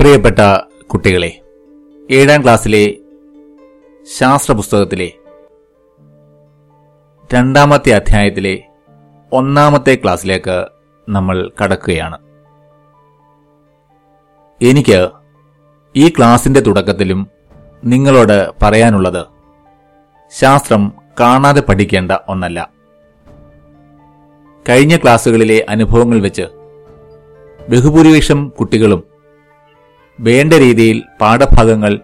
പ്രിയപ്പെട്ട കുട്ടികളെ ഏഴാം ക്ലാസ്സിലെ ശാസ്ത്ര പുസ്തകത്തിലെ രണ്ടാമത്തെ അധ്യായത്തിലെ ഒന്നാമത്തെ ക്ലാസ്സിലേക്ക് നമ്മൾ കടക്കുകയാണ്. എനിക്ക് ഈ ക്ലാസിന്റെ തുടക്കത്തിലും നിങ്ങളോട് പറയാനുള്ളത് ശാസ്ത്രം കാണാതെ പഠിക്കേണ്ട ഒന്നല്ല. കഴിഞ്ഞ ക്ലാസ്സുകളിലെ അനുഭവങ്ങൾ വെച്ച് ബഹുഭൂരിപക്ഷം കുട്ടികളും വേണ്ട രീതിയിൽ പാഠഭാഗങ്ങൾ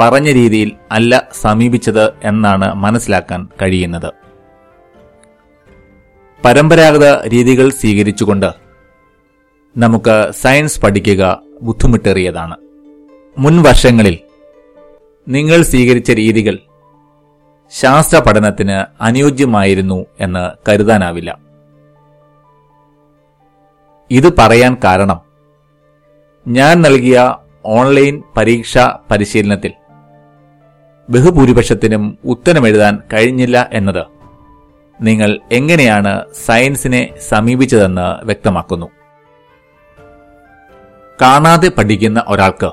പറഞ്ഞ രീതിയിൽ അല്ല സമീപിച്ചത് എന്നാണ് മനസ്സിലാക്കാൻ കഴിയുന്നത്. പരമ്പരാഗത രീതികൾ സ്വീകരിച്ചുകൊണ്ട് നമുക്ക് സയൻസ് പഠിക്കുക ബുദ്ധിമുട്ടേറിയതാണ്. മുൻ വർഷങ്ങളിൽ നിങ്ങൾ സ്വീകരിച്ച രീതികൾ ശാസ്ത്ര പഠനത്തിന് അനുയോജ്യമായിരുന്നു എന്ന് കരുതാനാവില്ല. ഇത് പറയാൻ കാരണം ഞാൻ നൽകിയ ഓൺലൈൻ പരീക്ഷാ പരിശീലനത്തിൽ ബഹുഭൂരിപക്ഷത്തിനും ഉത്തരമെഴുതാൻ കഴിഞ്ഞില്ല എന്നത് നിങ്ങൾ എങ്ങനെയാണ് സയൻസിനെ സമീപിച്ചതെന്ന് വ്യക്തമാക്കുന്നു. കാണാതെ പഠിക്കുന്ന ഒരാൾക്ക്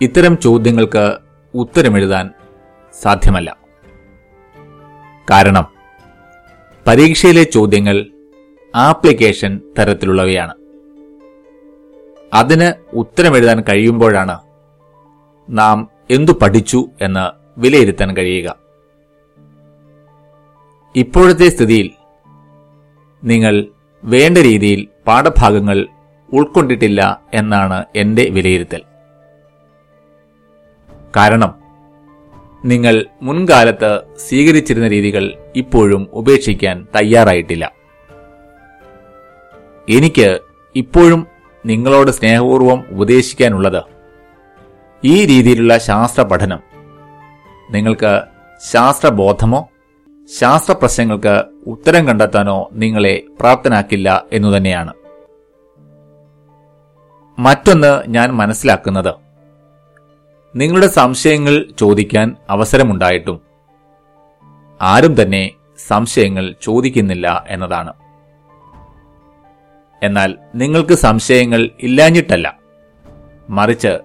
ഇത്തരം ചോദ്യങ്ങൾക്ക് ഉത്തരമെഴുതാൻ സാധ്യമല്ല. കാരണം പരീക്ഷയിലെ ചോദ്യങ്ങൾ ആപ്ലിക്കേഷൻ തരത്തിലുള്ളവയാണ്. അതിന് ഉത്തരമെഴുതാൻ കഴിയുമ്പോഴാണ് നാം എന്തു പഠിച്ചു എന്ന് വിലയിരുത്താൻ കഴിയുക. ഇപ്പോഴത്തെ സ്ഥിതിയിൽ നിങ്ങൾ വേണ്ട രീതിയിൽ പാഠഭാഗങ്ങൾ ഉൾക്കൊണ്ടിട്ടില്ല എന്നാണ് എന്റെ വിലയിരുത്തൽ. കാരണം നിങ്ങൾ മുൻകാലത്ത് സ്വീകരിച്ചിരുന്ന രീതികൾ ഇപ്പോഴും ഉപേക്ഷിക്കാൻ തയ്യാറായിട്ടില്ല. എനിക്ക് ഇപ്പോഴും നിങ്ങളോട് സ്നേഹപൂർവം ഉപദേശിക്കാനുള്ളത്. ഈ രീതിയിലുള്ള ശാസ്ത്ര പഠനം നിങ്ങൾക്ക് ശാസ്ത്രബോധമോ ശാസ്ത്ര പ്രശ്നങ്ങൾക്ക് ഉത്തരം കണ്ടെത്താനോ നിങ്ങളെ പ്രാപ്തനാക്കില്ല എന്നു തന്നെയാണ്. മറ്റൊന്ന് ഞാൻ മനസ്സിലാക്കുന്നത്. നിങ്ങളുടെ സംശയങ്ങൾ ചോദിക്കാൻ അവസരമുണ്ടായിട്ടും ആരും തന്നെ സംശയങ്ങൾ ചോദിക്കുന്നില്ല എന്നതാണ്. എന്നാൽ നിങ്ങൾക്ക് സംശയങ്ങൾ ഇല്ലാഞ്ഞിട്ടല്ല. മറിച്ച്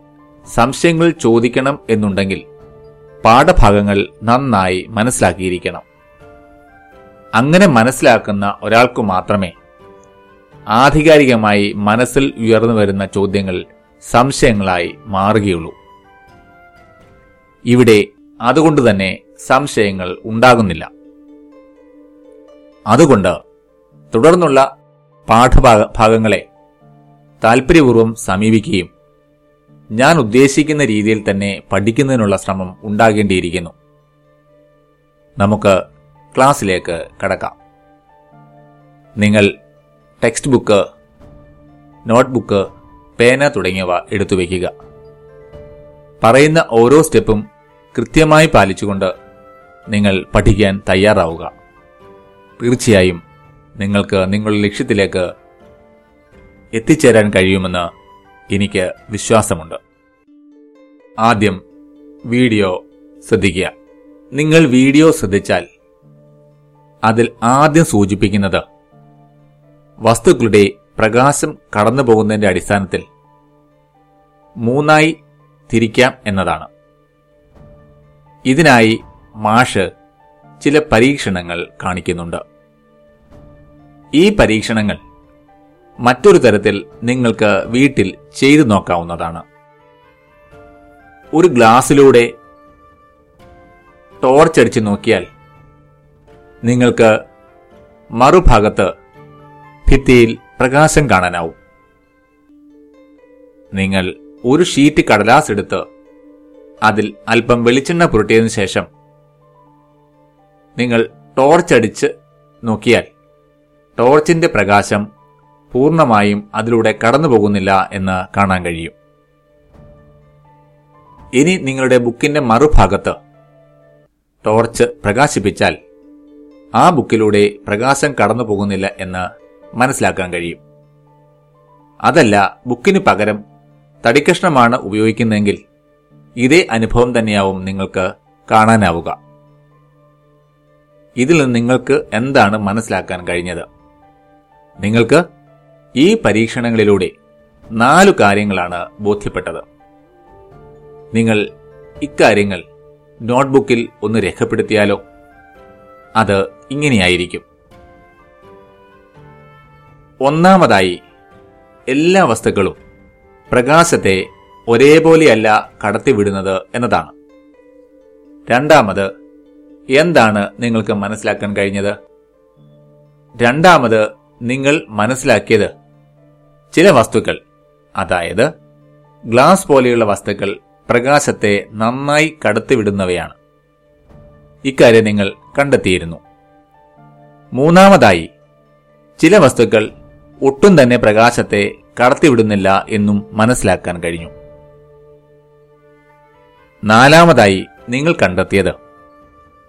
സംശയങ്ങൾ ചോദിക്കണം എന്നുണ്ടെങ്കിൽ പാഠഭാഗങ്ങൾ നന്നായി മനസ്സിലാക്കിയിരിക്കണം. അങ്ങനെ മനസ്സിലാക്കുന്ന ഒരാൾക്കു മാത്രമേ ആധികാരികമായി മനസ്സിൽ ഉയർന്നു വരുന്ന ചോദ്യങ്ങൾ സംശയങ്ങളായി മാറുകയുള്ളൂ. ഇവിടെ അതുകൊണ്ട് തന്നെ സംശയങ്ങൾ ഉണ്ടാകുന്നില്ല. അതുകൊണ്ട് തുടർന്നുള്ള പാഠഭാഗ ഭാഗങ്ങളെ താൽപര്യപൂർവം സമീപിക്കുകയും ഞാൻ ഉദ്ദേശിക്കുന്ന രീതിയിൽ തന്നെ പഠിക്കുന്നതിനുള്ള ശ്രമം ഉണ്ടാകേണ്ടിയിരിക്കുന്നു. നമുക്ക് ക്ലാസ്സിലേക്ക് കടക്കാം. നിങ്ങൾ ടെക്സ്റ്റ് ബുക്ക് നോട്ട്ബുക്ക് പേന തുടങ്ങിയവ എടുത്തു വയ്ക്കുക. പറയുന്ന ഓരോ സ്റ്റെപ്പും കൃത്യമായി പാലിച്ചുകൊണ്ട് നിങ്ങൾ പഠിക്കാൻ തയ്യാറാവുക. തീർച്ചയായും നിങ്ങൾക്ക് നിങ്ങളുടെ ലക്ഷ്യത്തിലേക്ക് എത്തിച്ചേരാൻ കഴിയുമെന്ന് എനിക്ക് വിശ്വാസമുണ്ട്. ആദ്യം വീഡിയോ ശ്രദ്ധിക്കുക. നിങ്ങൾ വീഡിയോ ശ്രദ്ധിച്ചാൽ അതിൽ ആദ്യം സൂചിപ്പിക്കുന്നത് വസ്തുക്കളുടെ പ്രകാശം കടന്നു പോകുന്നതിന്റെ അടിസ്ഥാനത്തിൽ മൂന്നായി തിരിക്കാം എന്നതാണ്. ഇതിനായി മാഷ് ചില പരീക്ഷണങ്ങൾ കാണിക്കുന്നുണ്ട്. ഈ പരീക്ഷണങ്ങൾ മറ്റൊരു തരത്തിൽ നിങ്ങൾക്ക് വീട്ടിൽ ചെയ്തു നോക്കാവുന്നതാണ്. ഒരു ഗ്ലാസ്സിലൂടെ ടോർച്ച് അടിച്ച് നോക്കിയാൽ നിങ്ങൾക്ക് മറുഭാഗത്ത് ഭിത്തിയിൽ പ്രകാശം കാണാനാവും. നിങ്ങൾ ഒരു ഷീറ്റ് കടലാസ് എടുത്ത് അതിൽ അല്പം വെളിച്ചെണ്ണ പുരട്ടിയതിനു ശേഷം നിങ്ങൾ ടോർച്ച് അടിച്ച് നോക്കിയാൽ ടോർച്ചിന്റെ പ്രകാശം പൂർണമായും അതിലൂടെ കടന്നുപോകുന്നില്ല എന്ന് കാണാൻ കഴിയും. ഇനി നിങ്ങളുടെ ബുക്കിന്റെ മറുഭാഗത്ത് ടോർച്ച് പ്രകാശിപ്പിച്ചാൽ ആ ബുക്കിലൂടെ പ്രകാശം കടന്നു പോകുന്നില്ല എന്ന് മനസ്സിലാക്കാൻ കഴിയും. അതല്ല ബുക്കിന് പകരം തടിക്കഷ്ണമാണ് ഉപയോഗിക്കുന്നതെങ്കിൽ ഇതേ അനുഭവം തന്നെയാവും നിങ്ങൾക്ക് കാണാനാവുക. ഇതിൽ നിന്ന് നിങ്ങൾക്ക് എന്താണ് മനസ്സിലാക്കാൻ കഴിഞ്ഞത്? നിങ്ങൾക്ക് ഈ പരീക്ഷണങ്ങളിലൂടെ നാലു കാര്യങ്ങളാണ് ബോധ്യപ്പെട്ടത്. നിങ്ങൾ ഇക്കാര്യങ്ങൾ നോട്ട്ബുക്കിൽ ഒന്ന് രേഖപ്പെടുത്തിയാലോ? അത് ഇങ്ങനെയായിരിക്കും. ഒന്നാമതായി എല്ലാ വസ്തുക്കളും പ്രകാശത്തെ ഒരേപോലെയല്ല കടത്തിവിടുന്നത് എന്നതാണ്. രണ്ടാമത് എന്താണ് നിങ്ങൾക്ക് മനസ്സിലാക്കാൻ കഴിഞ്ഞത്? രണ്ടാമത് നിങ്ങൾ മനസ്സിലാക്കിയത് ചില വസ്തുക്കൾ അതായത് ഗ്ലാസ് പോലെയുള്ള വസ്തുക്കൾ പ്രകാശത്തെ നന്നായി കടത്തിവിടുന്നവയാണ്. ഇക്കാര്യം നിങ്ങൾ കണ്ടെത്തിയിരുന്നു. മൂന്നാമതായി ചില വസ്തുക്കൾ ഒട്ടും തന്നെ പ്രകാശത്തെ കടത്തിവിടുന്നില്ല എന്നും മനസ്സിലാക്കാൻ കഴിഞ്ഞു. നാലാമതായി നിങ്ങൾ കണ്ടെത്തിയത്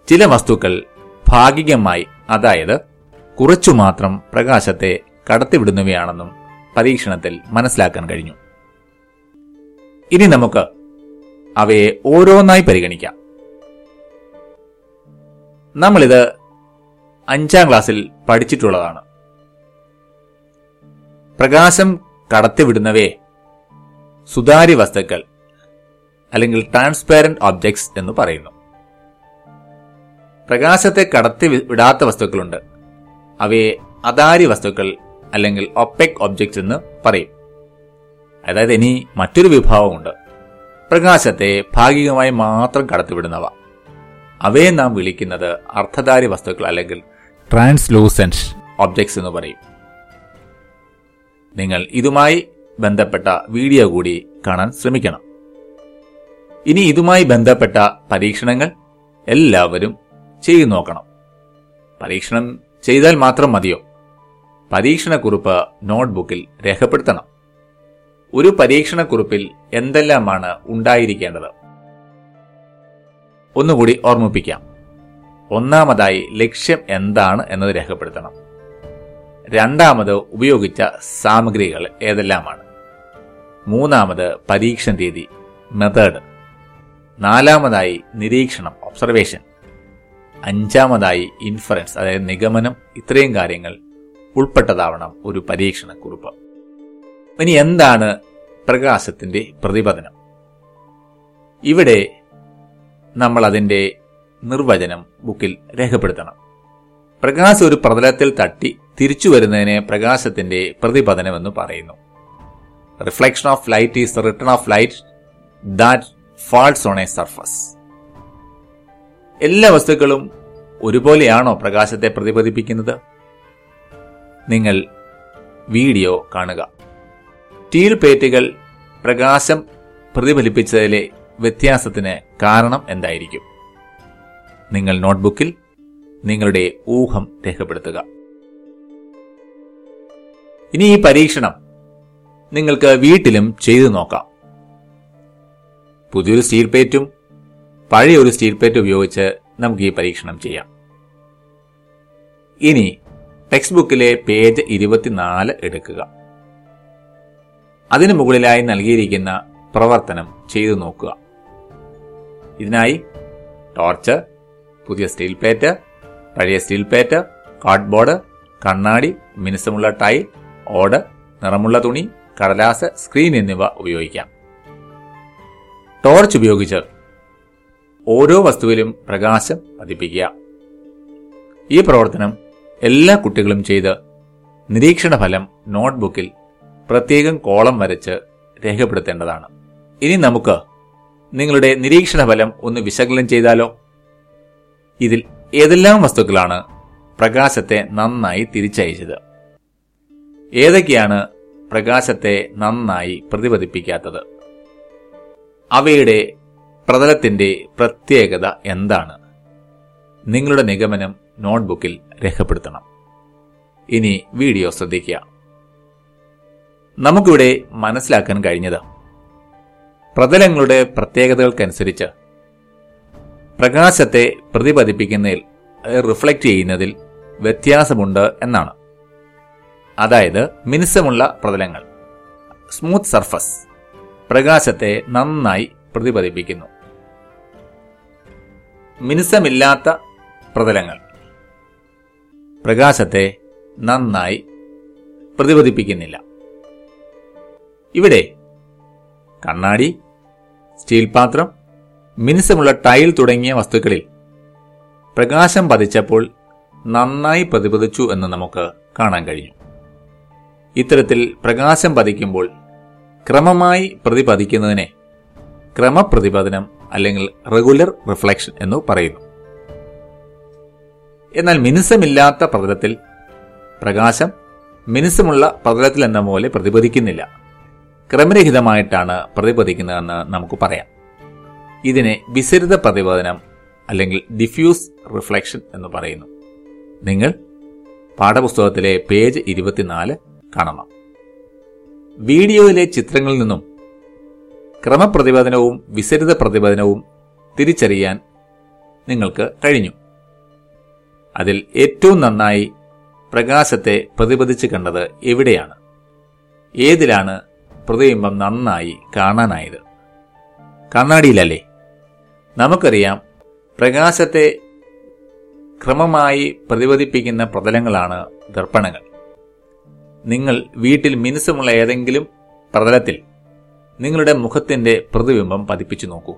ചില വസ്തുക്കൾ ഭാഗികമായി അതായത് കുറച്ചു മാത്രം പ്രകാശത്തെ കടത്തിവിടുന്നവയാണെന്നും പരീക്ഷണത്തിൽ മനസ്സിലാക്കാൻ കഴിഞ്ഞു. ഇനി നമുക്ക് അവയെ ഓരോന്നായി പരിഗണിക്കാം. നമ്മളിത് അഞ്ചാം ക്ലാസ്സിൽ പഠിച്ചിട്ടുള്ളതാണ്. പ്രകാശം കടത്തിവിടുന്നവയെ സുതാര്യ വസ്തുക്കൾ അല്ലെങ്കിൽ ട്രാൻസ്പാരന്റ് ഒബ്ജക്ട്സ് എന്ന് പറയുന്നു. പ്രകാശത്തെ കടത്തി വിടാത്ത വസ്തുക്കളുണ്ട്. അവയെ അതാരി വസ്തുക്കൾ അല്ലെങ്കിൽ ഒപ്പെക് ഒബ്ജക്ട്സ് എന്ന് പറയും. അതായത് ഇനി മറ്റൊരു വിഭാഗമുണ്ട് പ്രകാശത്തെ ഭാഗികമായി മാത്രം കടത്തിവിടുന്നവ. അവയെ നാം വിളിക്കുന്നത് അർത്ഥധാരി വസ്തുക്കൾ അല്ലെങ്കിൽ ട്രാൻസ്ലൂസൻസ് ഒബ്ജക്ട്സ് എന്ന് പറയും. നിങ്ങൾ ഇതുമായി ബന്ധപ്പെട്ട വീഡിയോ കൂടി കാണാൻ ശ്രമിക്കണം. ഇനി ഇതുമായി ബന്ധപ്പെട്ട പരീക്ഷണങ്ങൾ എല്ലാവരും ചെയ്തു നോക്കണം. പരീക്ഷണം ചെയ്താൽ മാത്രം മതിയോ? പരീക്ഷണക്കുറിപ്പ് നോട്ട്ബുക്കിൽ രേഖപ്പെടുത്തണം. ഒരു പരീക്ഷണക്കുറിപ്പിൽ എന്തെല്ലാമാണ് ഉണ്ടായിരിക്കേണ്ടത്? ഒന്നുകൂടി ഓർമ്മിപ്പിക്കാം. ഒന്നാമതായി ലക്ഷ്യം എന്താണ് എന്നത് രേഖപ്പെടുത്തണം. രണ്ടാമത് ഉപയോഗിച്ച സാമഗ്രികൾ ഏതെല്ലാമാണ്? മൂന്നാമത് പരീക്ഷണ രീതി മെത്തേഡ് നാലാമതായി നിരീക്ഷണം ഒബ്സർവേഷൻ അഞ്ചാമതായി ഇൻഫറൻസ് അതായത് നിഗമനം ഇത്രയും കാര്യങ്ങൾ ഉൾപ്പെട്ടതാവണം ഒരു പരീക്ഷണ കുറിപ്പ് ഇനി എന്താണ് പ്രകാശത്തിന്റെ പ്രതിപതനം? ഇവിടെ നമ്മൾ അതിന്റെ നിർവചനം ബുക്കിൽ രേഖപ്പെടുത്തണം. പ്രകാശം ഒരു പ്രതലത്തിൽ തട്ടി തിരിച്ചു വരുന്നതിനെ പ്രകാശത്തിന്റെ പ്രതിപതനം എന്ന് പറയുന്നു. Reflection of light is return of light that falls on a surface എല്ലാ വസ്തുക്കളും ഒരുപോലെയാണോ പ്രകാശത്തെ പ്രതിഫലിപ്പിക്കുന്നത്? നിങ്ങൾ വീഡിയോ കാണുക. സ്റ്റീൽ പ്ലേറ്റുകൾ പ്രകാശം പ്രതിഫലിപ്പിച്ചതിലെ വ്യത്യാസത്തിന് കാരണം എന്തായിരിക്കും? നിങ്ങൾ നോട്ട്ബുക്കിൽ നിങ്ങളുടെ ഊഹം രേഖപ്പെടുത്തുക. ഇനി ഈ പരീക്ഷണം നിങ്ങൾക്ക് വീട്ടിലും ചെയ്തു നോക്കാം. പുതിയൊരു സ്റ്റീൽ പ്ലേറ്റും പഴയ ഒരു സ്റ്റീൽ പ്ലേറ്റ് ഉപയോഗിച്ച് നമുക്ക് ഈ പരീക്ഷണം ചെയ്യാം. ഇനി ടെക്സ്റ്റ് ബുക്കിലെ പേജ് ഇരുപത്തിനാല് എടുക്കുക. അതിനു മുകളിലായി നൽകിയിരിക്കുന്ന പ്രവർത്തനം ചെയ്തു നോക്കുക. ഇതിനായി ടോർച്ച് പുതിയ സ്റ്റീൽ പ്ലേറ്റ് പഴയ സ്റ്റീൽ പ്ലേറ്റ് കാർഡ്ബോർഡ് കണ്ണാടി മിനുസമുള്ള ടൈൽ ഓട് നിറമുള്ള തുണി കടലാസ് സ്ക്രീൻ എന്നിവ ഉപയോഗിക്കാം. ടോർച്ച് ഉപയോഗിച്ച് ഓരോ വസ്തുവിലും പ്രകാശം പതിപ്പിക്കുക. ഈ പ്രവർത്തനം എല്ലാ കുട്ടികളും ചെയ്ത് നിരീക്ഷണ ഫലം നോട്ട്ബുക്കിൽ പ്രത്യേകം കോളം വരച്ച് രേഖപ്പെടുത്തേണ്ടതാണ്. ഇനി നമുക്ക് നിങ്ങളുടെ നിരീക്ഷണ ഫലം ഒന്ന് വിശകലനം ചെയ്താലോ? ഇതിൽ ഏതെല്ലാം വസ്തുക്കളാണ് പ്രകാശത്തെ നന്നായി തിരിച്ചയച്ചത്? ഏതൊക്കെയാണ് പ്രകാശത്തെ നന്നായി പ്രതിപദിപ്പിക്കാത്തത് അവയുടെ പ്രതലത്തിന്റെ പ്രത്യേകത എന്താണ്? നിങ്ങളുടെ നിഗമനം നോട്ട്ബുക്കിൽ രേഖപ്പെടുത്തണം. ഇനി വീഡിയോ ശ്രദ്ധിക്കുക. നമുക്കിവിടെ മനസ്സിലാക്കാൻ കഴിഞ്ഞത് പ്രതലങ്ങളുടെ പ്രത്യേകതകൾക്കനുസരിച്ച് പ്രകാശത്തെ പ്രതിപതിപ്പിക്കുന്നതിൽ റിഫ്ലക്റ്റ് ചെയ്യുന്നതിൽ വ്യത്യാസമുണ്ട് എന്നാണ്. അതായത് മിനുസമുള്ള പ്രതലങ്ങൾ സ്മൂത്ത് സർഫസ് പ്രകാശത്തെ നന്നായി പ്രതിപദിപ്പിക്കുന്നു മിനുസമില്ലാത്ത പ്രതലങ്ങൾ. പ്രകാശത്തെ നന്നായി പ്രതിപദിപ്പിക്കുന്നില്ല ഇവിടെ കണ്ണാടി സ്റ്റീൽ പാത്രം മിനുസമുള്ള ടൈൽ തുടങ്ങിയ വസ്തുക്കളിൽ പ്രകാശം പതിച്ചപ്പോൾ നന്നായി പ്രതിപദിച്ചു എന്ന് നമുക്ക് കാണാൻ കഴിഞ്ഞു ഇത്തരത്തിൽ പ്രകാശം പതിക്കുമ്പോൾ ക്രമമായി പ്രതിപതിക്കുന്നതിനെ ക്രമപ്രതിപദനം അല്ലെങ്കിൽ റെഗുലർ റിഫ്ലക്ഷൻ എന്ന് പറയുന്നു. എന്നാൽ മിനുസമില്ലാത്ത പ്രതലത്തിൽ പ്രകാശം മിനുസമുള്ള പ്രതലത്തിൽ എന്ന പോലെ പ്രതിപദിക്കുന്നില്ല ക്രമരഹിതമായിട്ടാണ് പ്രതിപദിക്കുന്നതെന്ന് നമുക്ക് പറയാം. ഇതിനെ വിസരിത പ്രതിപദനം അല്ലെങ്കിൽ ഡിഫ്യൂസ് റിഫ്ലക്ഷൻ എന്ന് പറയുന്നു. നിങ്ങൾ പാഠപുസ്തകത്തിലെ പേജ് ഇരുപത്തിനാല് കാണണം. വീഡിയോയിലെ ചിത്രങ്ങളിൽ നിന്നും ക്രമപ്രതിപദനവും വിസരിത പ്രതിപദനവും തിരിച്ചറിയാൻ നിങ്ങൾക്ക് കഴിഞ്ഞു. അതിൽ ഏറ്റവും നന്നായി പ്രകാശത്തെ പ്രതിപദിച്ചു കണ്ടത് എവിടെയാണ്? ഏതിലാണ് പ്രതിബിംബം നന്നായി കാണാനായത്? കണ്ണാടിയിലല്ലേ? നമുക്കറിയാം പ്രകാശത്തെ ക്രമമായി പ്രതിപദിപ്പിക്കുന്ന പ്രതലങ്ങളാണ് ദർപ്പണങ്ങൾ. നിങ്ങൾ വീട്ടിൽ മിനുസമുള്ള ഏതെങ്കിലും പ്രതലത്തിൽ നിങ്ങളുടെ മുഖത്തിന്റെ പ്രതിബിംബം പതിപ്പിച്ചു നോക്കൂ.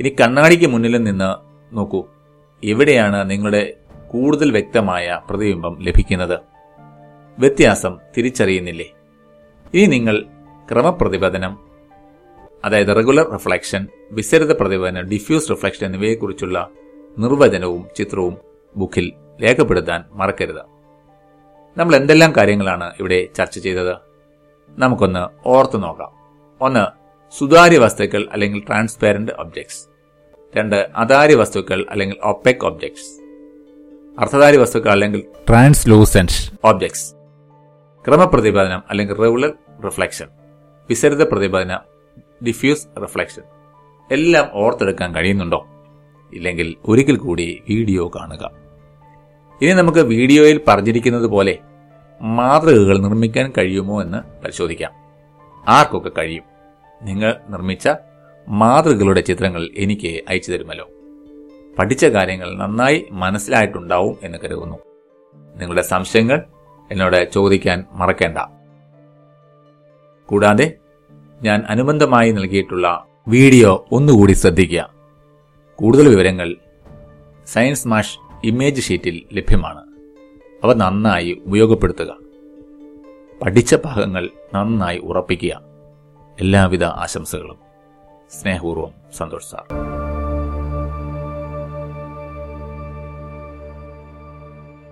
ഇനി കണ്ണാടിക്ക് മുന്നിൽ നിന്ന് നോക്കൂ. എവിടെയാണ് നിങ്ങളുടെ കൂടുതൽ വ്യക്തമായ പ്രതിബിംബം ലഭിക്കുന്നത്? വ്യത്യാസം തിരിച്ചറിയുന്നില്ലേ? ഇനി നിങ്ങൾ ക്രമപ്രതിപദനം അതായത് റെഗുലർ റിഫ്ലക്ഷൻ വിസരിത പ്രതിപദനം ഡിഫ്യൂസ് റിഫ്ലക്ഷൻ എന്നിവയെക്കുറിച്ചുള്ള നിർവചനവും ചിത്രവും ബുക്കിൽ രേഖപ്പെടുത്താൻ മറക്കരുത്. നമ്മൾ എന്തെല്ലാം കാര്യങ്ങളാണ് ഇവിടെ ചർച്ച ചെയ്തത്? നമുക്കൊന്ന് ഓർത്തു നോക്കാം. ഒന്ന് സുതാര്യ വസ്തുക്കൾ അല്ലെങ്കിൽ ട്രാൻസ്പാരന്റ് ഒബ്ജക്ട്സ് രണ്ട് അതാര്യ വസ്തുക്കൾ അല്ലെങ്കിൽ ഒപ്പെക് ഒബ്ജക്ട്സ് അർത്ഥധാരി വസ്തുക്കൾ അല്ലെങ്കിൽ ട്രാൻസ്ലൂസൻസ് ഒബ്ജക്ട്സ് ക്രമപ്രതിപാദനം അല്ലെങ്കിൽ റെഗുലർ റിഫ്ലക്ഷൻ വിസരിത പ്രതിപാദനം ഡിഫ്യൂസ് റിഫ്ലക്ഷൻ എല്ലാം ഓർത്തെടുക്കാൻ കഴിയുന്നുണ്ടോ? ഇല്ലെങ്കിൽ ഒരിക്കൽ കൂടി വീഡിയോ കാണുക. ഇനി നമുക്ക് വീഡിയോയിൽ പറഞ്ഞിരിക്കുന്നത് പോലെ മാതൃകകൾ നിർമ്മിക്കാൻ കഴിയുമോ എന്ന് പരിശോധിക്കാം. ആർക്കൊക്കെ കഴിയും? നിങ്ങൾ നിർമ്മിച്ച മാതൃകളുടെ ചിത്രങ്ങൾ എനിക്ക് അയച്ചു തരുമല്ലോ. പഠിച്ച കാര്യങ്ങൾ നന്നായി മനസ്സിലായിട്ടുണ്ടാവും എന്ന് കരുതുന്നു. നിങ്ങളുടെ സംശയങ്ങൾ എന്നോട് ചോദിക്കാൻ മറക്കേണ്ട. കൂടാതെ ഞാൻ അനുബന്ധമായി നൽകിയിട്ടുള്ള വീഡിയോ ഒന്നുകൂടി ശ്രദ്ധിക്കുക. കൂടുതൽ വിവരങ്ങൾ സയൻസ് മാഷ് ഇമേജ് ഷീറ്റിൽ ലഭ്യമാണ്. അവ നന്നായി ഉപയോഗപ്പെടുത്തുക. പഠിച്ച ഭാഗങ്ങൾ നന്നായി ഉറപ്പിക്കുക. എല്ലാവിധ ആശംസകളും. സ്നേഹപൂർവം സന്തോഷ് സാർ.